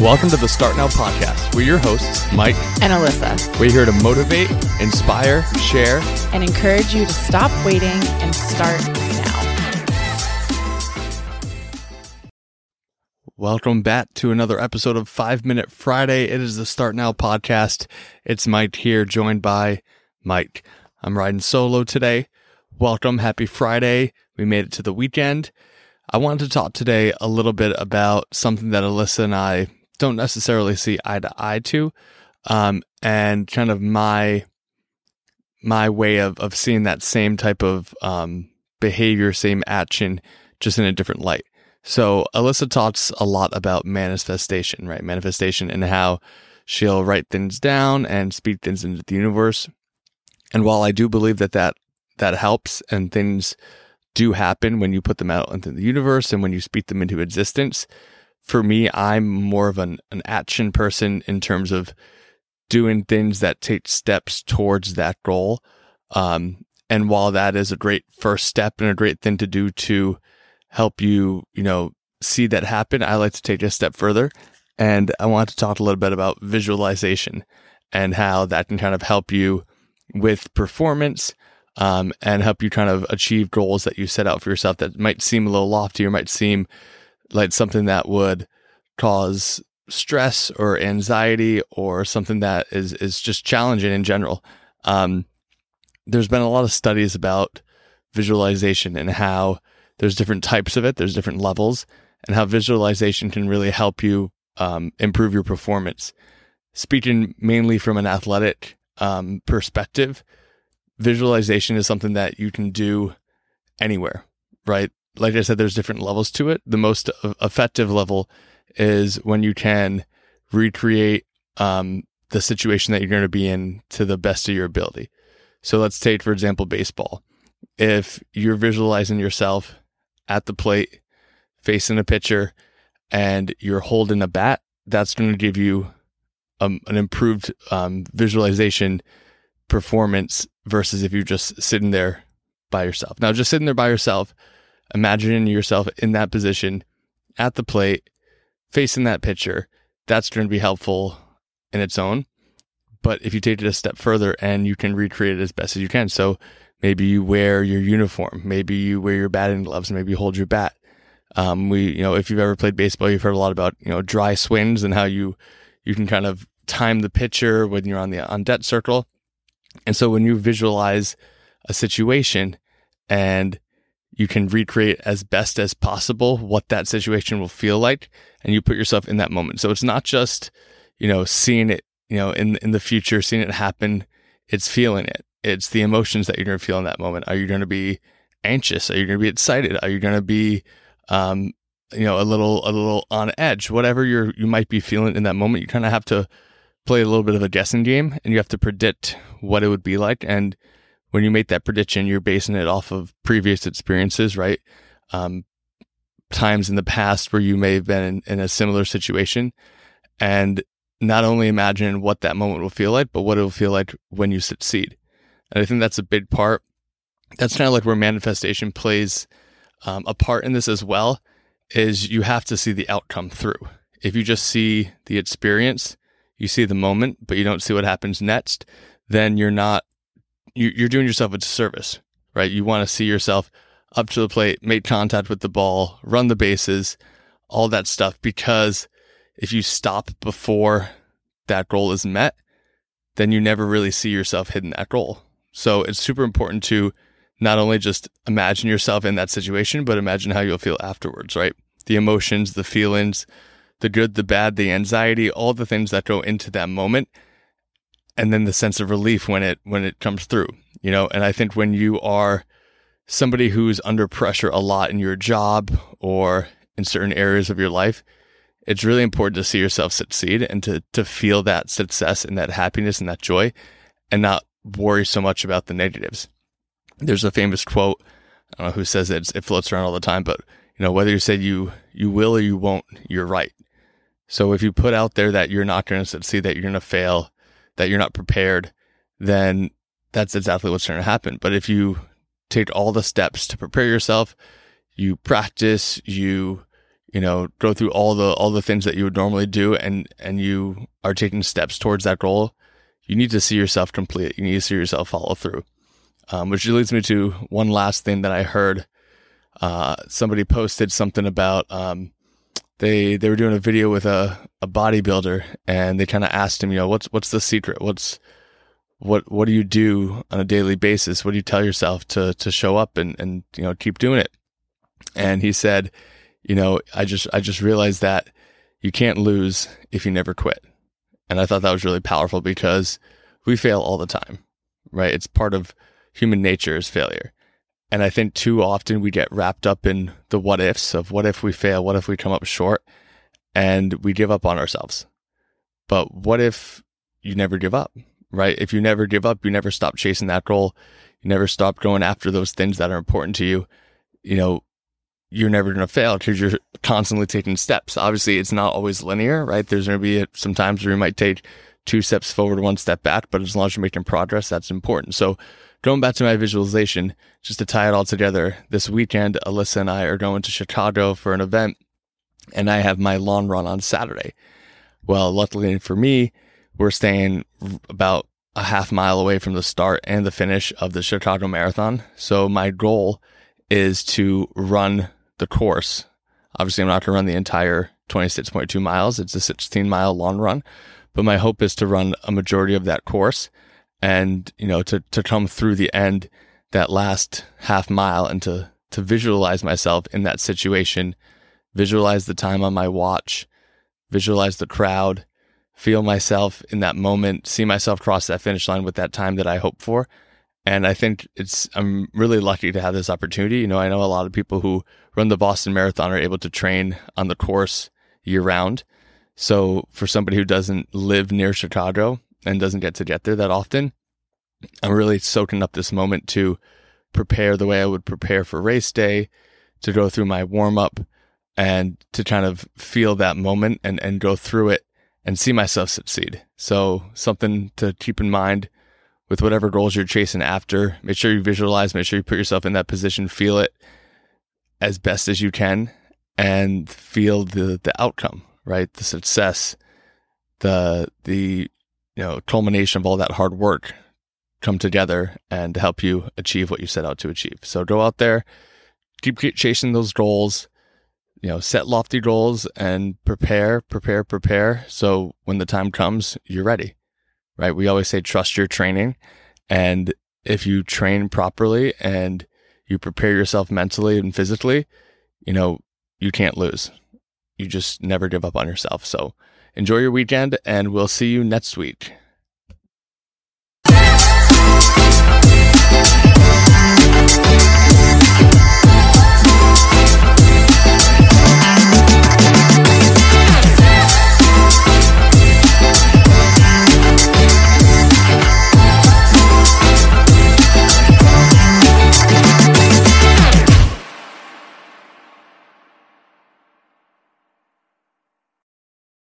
Welcome to the Start Now podcast. We're your hosts, Mike and Alyssa. We're here to motivate, inspire, share, and encourage you to stop waiting and start now. Welcome back to another episode of Five Minute Friday. It is the Start Now podcast. It's Mike here, joined by Mike. I'm riding solo today. Welcome. Happy Friday. We made it to the weekend. I wanted to talk today a little bit about something that Alyssa and I don't necessarily see eye to eye to, um, and kind of my my way of of seeing that same type of um, behavior, same action, just in a different light. So Alyssa talks a lot about manifestation, right? Manifestation and how she'll write things down and speak things into the universe. And while I do believe that that that helps and things do happen when you put them out into the universe and when you speak them into existence, for me, I'm more of an, an action person in terms of doing things that take steps towards that goal. Um, and while that is a great first step and a great thing to do to help you, you know, see that happen, I like to take a step further. And I want to talk a little bit about visualization and how that can kind of help you with performance um, and help you kind of achieve goals that you set out for yourself that might seem a little lofty or might seem like something that would cause stress or anxiety or something that is is just challenging in general. Um, there's been a lot of studies about visualization and how there's different types of it, there's different levels, and how visualization can really help you um, improve your performance. Speaking mainly from an athletic um, perspective, visualization is something that you can do anywhere, right? Like I said, there's different levels to it. The most effective level is when you can recreate um, the situation that you're going to be in to the best of your ability. So let's take, for example, baseball. If you're visualizing yourself at the plate, facing a pitcher, and you're holding a bat, that's going to give you um, an improved um, visualization performance versus if you're just sitting there by yourself. Now, just sitting there by yourself imagining yourself in that position at the plate, facing that pitcher, that's going to be helpful in its own. But if you take it a step further and you can recreate it as best as you can. So maybe you wear your uniform, maybe you wear your batting gloves, maybe you hold your bat. Um, we, you know, if you've ever played baseball, you've heard a lot about, you know, dry swings and how you, you can kind of time the pitcher when you're on the on deck circle. And so when you visualize a situation and you can recreate as best as possible what that situation will feel like and you put yourself in that moment. So it's not just, you know, seeing it, you know, in in the future, seeing it happen, it's feeling it. It's the emotions that you're going to feel in that moment. Are you going to be anxious? Are you going to be excited? Are you going to be um, you know, a little a little on edge? Whatever you're you might be feeling in that moment, you kind of have to play a little bit of a guessing game and you have to predict what it would be like and when you make that prediction, you're basing it off of previous experiences, right? Um, times in the past where you may have been in, in, a similar situation and not only imagine what that moment will feel like, but what it will feel like when you succeed. And I think that's a big part. That's kind of like where manifestation plays um, a part in this as well, is you have to see the outcome through. If you just see the experience, you see the moment, but you don't see what happens next, then you're not you're doing yourself a disservice, right? You want to see yourself up to the plate, make contact with the ball, run the bases, all that stuff. Because if you stop before that goal is met, then you never really see yourself hitting that goal. So it's super important to not only just imagine yourself in that situation, but imagine how you'll feel afterwards, right? The emotions, the feelings, the good, the bad, the anxiety, all the things that go into that moment and then the sense of relief when it when it comes through you know? And i think when you are somebody who's under pressure a lot in your job or in certain areas of your life it's really important to see yourself succeed and to to feel that success and that happiness and that joy and not worry so much about the negatives. There's a famous quote i don't know who says it it floats around all the time but you know whether you say you you will or you won't you're right. So if you put out there that you're not going to succeed that you're going to fail that you're not prepared, then that's exactly what's going to happen. But if you take all the steps to prepare yourself, you practice, you you know, go through all the all the things that you would normally do and and you are taking steps towards that goal, you need to see yourself complete. You need to see yourself follow through. Um, which leads me to one last thing that I heard. Uh, somebody posted something about um, they they were doing a video with a, a bodybuilder and they kind of asked him, you know, what's what's the secret? What's what what do you do on a daily basis? What do you tell yourself to to show up and and you know keep doing it? And he said, you know, I just I just realized that you can't lose if you never quit. And I thought that was really powerful because we fail all the time, right? It's part of human nature is failure. And I think too often we get wrapped up in the what ifs of what if we fail? What if we come up short? And we give up on ourselves. But what if you never give up, right? If you never give up, you never stop chasing that goal. You never stop going after those things that are important to you. You know, you're never going to fail because you're constantly taking steps. Obviously, it's not always linear, right? There's going to be some times where you might take two steps forward, one step back, but as long as you're making progress, that's important. So, going back to my visualization, just to tie it all together, this weekend, Alyssa and I are going to Chicago for an event, and I have my lawn run on Saturday. Well, luckily for me, we're staying about a half mile away from the start and the finish of the Chicago Marathon. So, my goal is to run the course. Obviously, I'm not going to run the entire 26.2 miles. It's a 16 mile long run, but my hope is to run a majority of that course and, you know, to, to come through the end, that last half mile and to, to visualize myself in that situation, visualize the time on my watch, visualize the crowd, feel myself in that moment, see myself cross that finish line with that time that I hope for and I think it's, I'm really lucky to have this opportunity. You know, I know a lot of people who run the Boston Marathon are able to train on the course year round. So for somebody who doesn't live near Chicago and doesn't get to get there that often, I'm really soaking up this moment to prepare the way I would prepare for race day, to go through my warm up and to kind of feel that moment and, and go through it and see myself succeed. So something to keep in mind with whatever goals you're chasing after. Make sure you visualize, make sure you put yourself in that position, feel it as best as you can and feel the the outcome, right? The success, the the you know, culmination of all that hard work come together and help you achieve what you set out to achieve. So go out there, keep chasing those goals, you know, set lofty goals and prepare, prepare, prepare. So when the time comes, you're ready right? We always say trust your training. And if you train properly and you prepare yourself mentally and physically, you know, you can't lose. You just never give up on yourself. So enjoy your weekend and we'll see you next week.